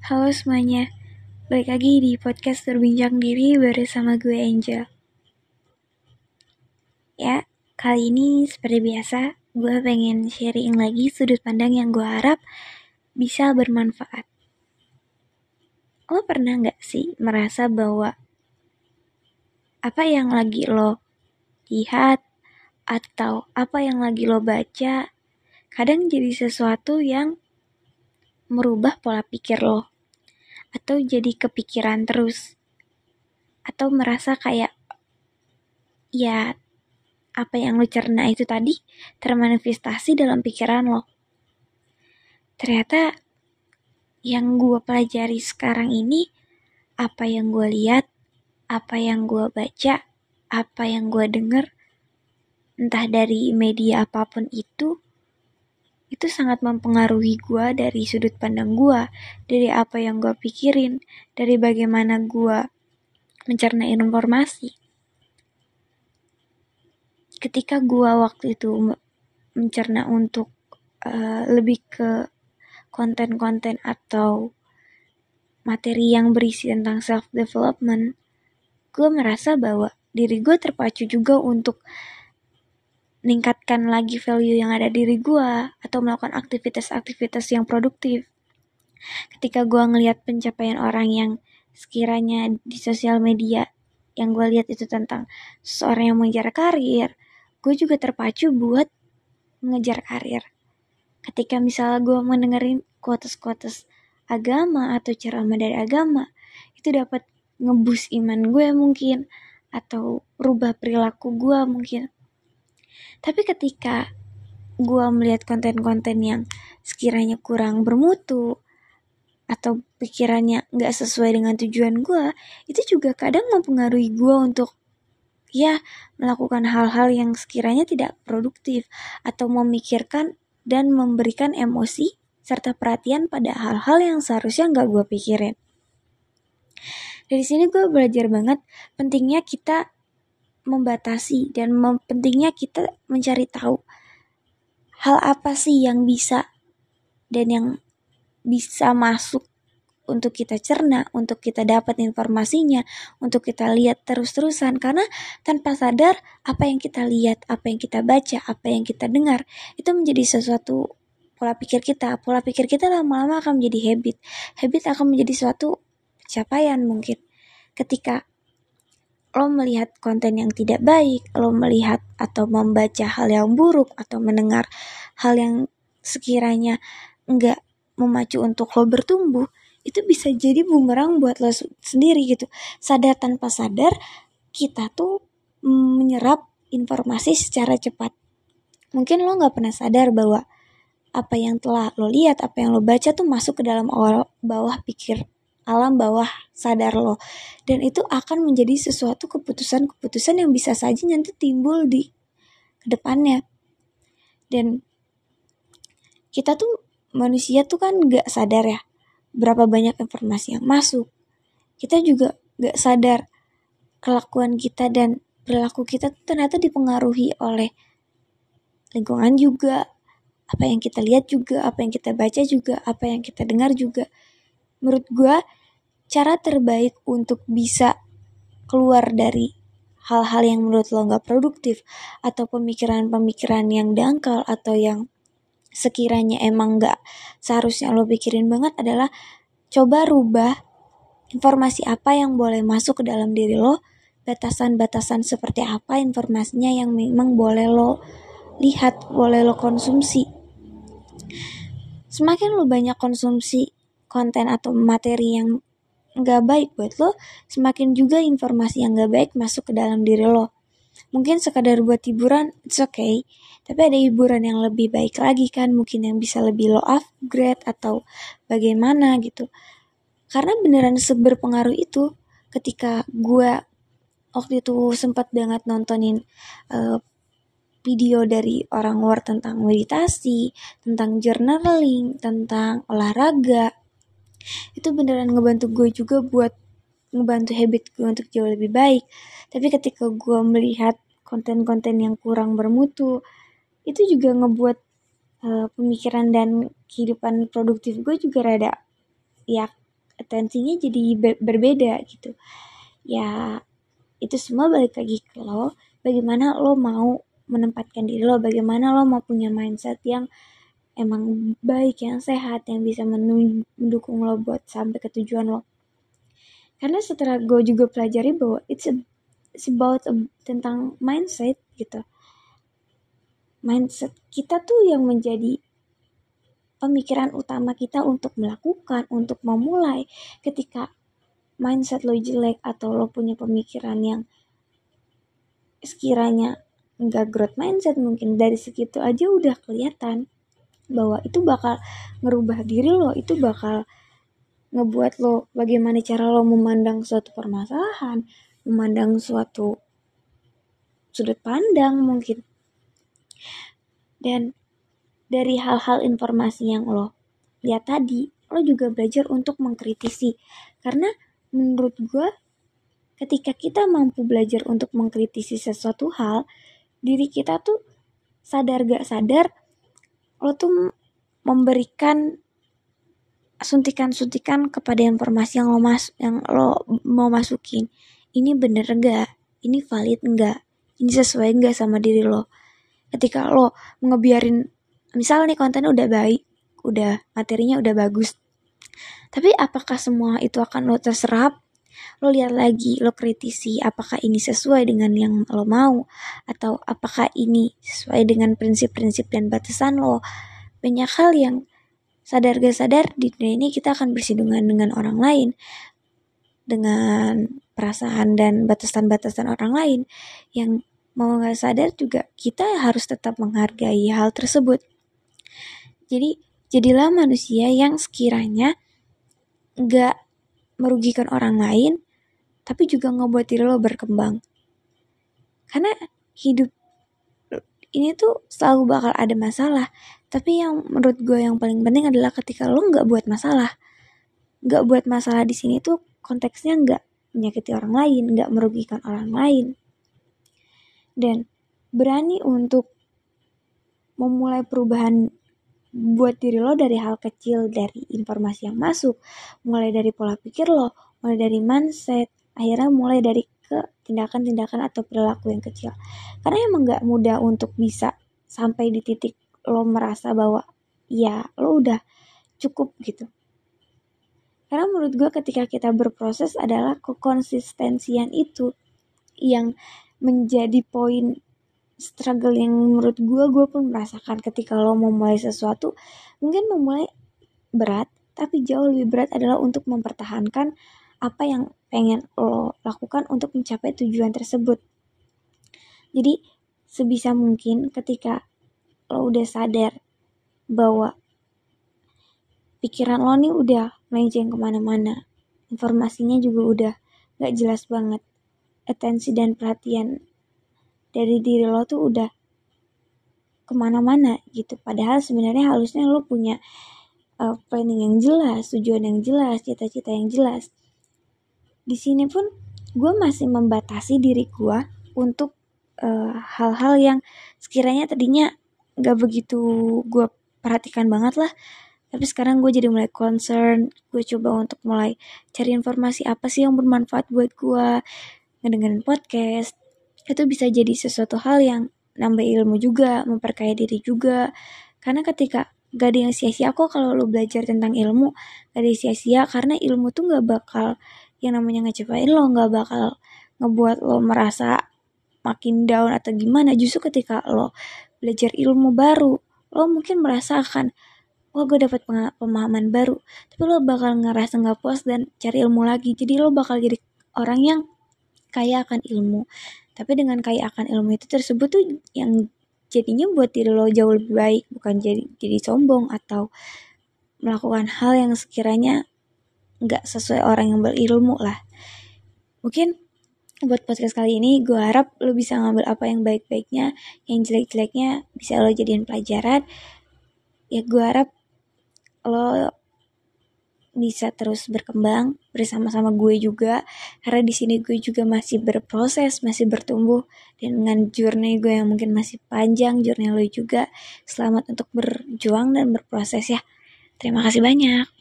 Halo semuanya, balik lagi di podcast Berbincang Diri bersama gue Angel. Ya, kali ini seperti biasa, gue pengen sharing lagi sudut pandang yang gue harap bisa bermanfaat. Lo pernah gak sih merasa bahwa apa yang lagi lo lihat atau apa yang lagi lo baca kadang jadi sesuatu yang merubah pola pikir lo atau jadi kepikiran terus. Atau merasa kayak ya apa yang lo cerna itu tadi termanifestasi dalam pikiran lo. Ternyata yang gue pelajari sekarang ini apa yang gue lihat apa yang gue baca apa yang gue denger entah dari media apa pun itu itu sangat mempengaruhi gue dari sudut pandang gue, dari apa yang gue pikirin, dari bagaimana gue mencerna informasi. Ketika gue waktu itu mencerna untuk uh, lebih ke konten-konten atau materi yang berisi tentang self development, gue merasa bahwa diri gue terpacu juga untuk meningkatkan lagi value yang ada diri gue atau melakukan aktivitas-aktivitas yang produktif. Ketika gue ngelihat pencapaian orang yang sekiranya di sosial media yang gue lihat itu tentang seorang yang mengejar karir, gue juga terpacu buat mengejar karir. Ketika misalnya gue mendengarin quotes-quotes agama atau ceramah dari agama, itu dapat ngebus iman gue mungkin atau rubah perilaku gue mungkin tapi ketika gue melihat konten-konten yang sekiranya kurang bermutu atau pikirannya nggak sesuai dengan tujuan gue, itu juga kadang mempengaruhi gue untuk ya melakukan hal-hal yang sekiranya tidak produktif atau memikirkan dan memberikan emosi serta perhatian pada hal-hal yang seharusnya nggak gue pikirin. Dari sini gue belajar banget pentingnya kita membatasi dan pentingnya kita mencari tahu hal apa sih yang bisa dan yang bisa masuk untuk kita cerna, untuk kita dapat informasinya, untuk kita lihat terus-terusan karena tanpa sadar apa yang kita lihat, apa yang kita baca, apa yang kita dengar itu menjadi sesuatu pola pikir kita. Pola pikir kita lama-lama akan menjadi habit. Habit akan menjadi suatu pencapaian mungkin. Ketika lo melihat konten yang tidak baik, lo melihat atau membaca hal yang buruk atau mendengar hal yang sekiranya enggak memacu untuk lo bertumbuh, itu bisa jadi bumerang buat lo sendiri gitu. Sadar tanpa sadar, kita tuh menyerap informasi secara cepat. Mungkin lo nggak pernah sadar bahwa apa yang telah lo lihat, apa yang lo baca tuh masuk ke dalam bawah pikir alam bawah sadar lo. Dan itu akan menjadi sesuatu keputusan-keputusan yang bisa saja nanti timbul di ke depannya. Dan kita tuh manusia tuh kan gak sadar ya berapa banyak informasi yang masuk. Kita juga gak sadar kelakuan kita dan perilaku kita tuh ternyata dipengaruhi oleh lingkungan juga apa yang kita lihat juga apa yang kita baca juga apa yang kita dengar juga menurut gue cara terbaik untuk bisa keluar dari hal-hal yang menurut lo nggak produktif atau pemikiran-pemikiran yang dangkal atau yang sekiranya emang nggak seharusnya lo pikirin banget adalah coba rubah informasi apa yang boleh masuk ke dalam diri lo batasan-batasan seperti apa informasinya yang memang boleh lo lihat boleh lo konsumsi. Semakin lo banyak konsumsi konten atau materi yang nggak baik buat lo, semakin juga informasi yang nggak baik masuk ke dalam diri lo. Mungkin sekadar buat hiburan, it's okay. Tapi ada hiburan yang lebih baik lagi kan, mungkin yang bisa lebih lo upgrade atau bagaimana gitu. Karena beneran seberpengaruh itu ketika gue waktu itu sempat banget nontonin uh, video dari orang luar tentang meditasi, tentang journaling, tentang olahraga, itu beneran ngebantu gue juga buat ngebantu habit gue untuk jauh lebih baik. Tapi ketika gue melihat konten-konten yang kurang bermutu itu juga ngebuat uh, pemikiran dan kehidupan produktif gue juga rada ya atensinya jadi be berbeda gitu. Ya itu semua balik lagi ke lo bagaimana lo mau menempatkan diri lo bagaimana lo mau punya mindset yang emang baik yang sehat yang bisa mendukung lo buat sampai ke tujuan lo. Karena setelah gue juga pelajari bahwa it's, a, it's about a, tentang mindset gitu. Mindset kita tuh yang menjadi pemikiran utama kita untuk melakukan, untuk memulai. Ketika mindset lo jelek atau lo punya pemikiran yang sekiranya nggak growth mindset mungkin dari segitu aja udah kelihatan bahwa itu bakal ngerubah diri lo, itu bakal ngebuat lo bagaimana cara lo memandang suatu permasalahan, memandang suatu sudut pandang mungkin. Dan dari hal-hal informasi yang lo lihat tadi, lo juga belajar untuk mengkritisi. Karena menurut gue, ketika kita mampu belajar untuk mengkritisi sesuatu hal, diri kita tuh sadar gak sadar, lo tuh memberikan suntikan-suntikan kepada informasi yang lo mas yang lo mau masukin. Ini bener gak? Ini valid enggak? Ini sesuai enggak sama diri lo? ketika lo ngebiarin misal nih kontennya udah baik udah materinya udah bagus tapi apakah semua itu akan lo terserap lo lihat lagi lo kritisi apakah ini sesuai dengan yang lo mau atau apakah ini sesuai dengan prinsip-prinsip dan batasan lo banyak hal yang sadar gak sadar di dunia ini kita akan bersinggungan dengan orang lain dengan perasaan dan batasan-batasan orang lain yang mau nggak sadar juga kita harus tetap menghargai hal tersebut. Jadi jadilah manusia yang sekiranya nggak merugikan orang lain, tapi juga ngebuat diri lo berkembang. Karena hidup ini tuh selalu bakal ada masalah, tapi yang menurut gue yang paling penting adalah ketika lo nggak buat masalah. Nggak buat masalah di sini tuh konteksnya nggak menyakiti orang lain, nggak merugikan orang lain dan berani untuk memulai perubahan buat diri lo dari hal kecil, dari informasi yang masuk, mulai dari pola pikir lo, mulai dari mindset, akhirnya mulai dari ke tindakan-tindakan atau perilaku yang kecil. Karena emang gak mudah untuk bisa sampai di titik lo merasa bahwa ya lo udah cukup gitu. Karena menurut gue ketika kita berproses adalah kekonsistensian itu yang menjadi poin struggle yang menurut gue gue pun merasakan ketika lo mau mulai sesuatu mungkin memulai berat tapi jauh lebih berat adalah untuk mempertahankan apa yang pengen lo lakukan untuk mencapai tujuan tersebut. Jadi sebisa mungkin ketika lo udah sadar bahwa pikiran lo nih udah melenceng ke mana-mana informasinya juga udah gak jelas banget atensi dan perhatian dari diri lo tuh udah ke mana-mana gitu. Padahal sebenarnya harusnya lo punya uh, planning yang jelas, tujuan yang jelas, cita-cita yang jelas. Di sini pun gue masih membatasi diri gue untuk eh, hal-hal uh, yang sekiranya tadinya gak begitu gue perhatikan banget lah tapi sekarang gue jadi mulai concern gue coba untuk mulai cari informasi apa sih yang bermanfaat buat gue ngedengerin podcast itu bisa jadi sesuatu hal yang nambah ilmu juga, memperkaya diri juga. Karena ketika gak ada yang sia-sia kok kalau lo belajar tentang ilmu, gak ada yang sia-sia karena ilmu tuh gak bakal yang namanya ngecepain lo, gak bakal ngebuat lo merasa makin down atau gimana. Justru ketika lo belajar ilmu baru, lo mungkin merasa akan wah gue dapat pemahaman baru tapi lo bakal ngerasa nggak puas dan cari ilmu lagi jadi lo bakal jadi orang yang kaya akan ilmu tapi dengan kaya akan ilmu itu tersebut tuh yang jadinya buat diri lo jauh lebih baik bukan jadi jadi sombong atau melakukan hal yang sekiranya nggak sesuai orang yang berilmu lah. Mungkin buat podcast kali ini gue harap lo bisa ngambil apa yang baik-baiknya yang jelek-jeleknya bisa lo jadiin pelajaran. Ya gue harap lo bisa terus berkembang bersama-sama gue juga. Karena di sini gue juga masih berproses masih bertumbuh. Dan dengan journey gue yang mungkin masih panjang journey lo juga selamat untuk berjuang dan berproses ya. Terima kasih banyak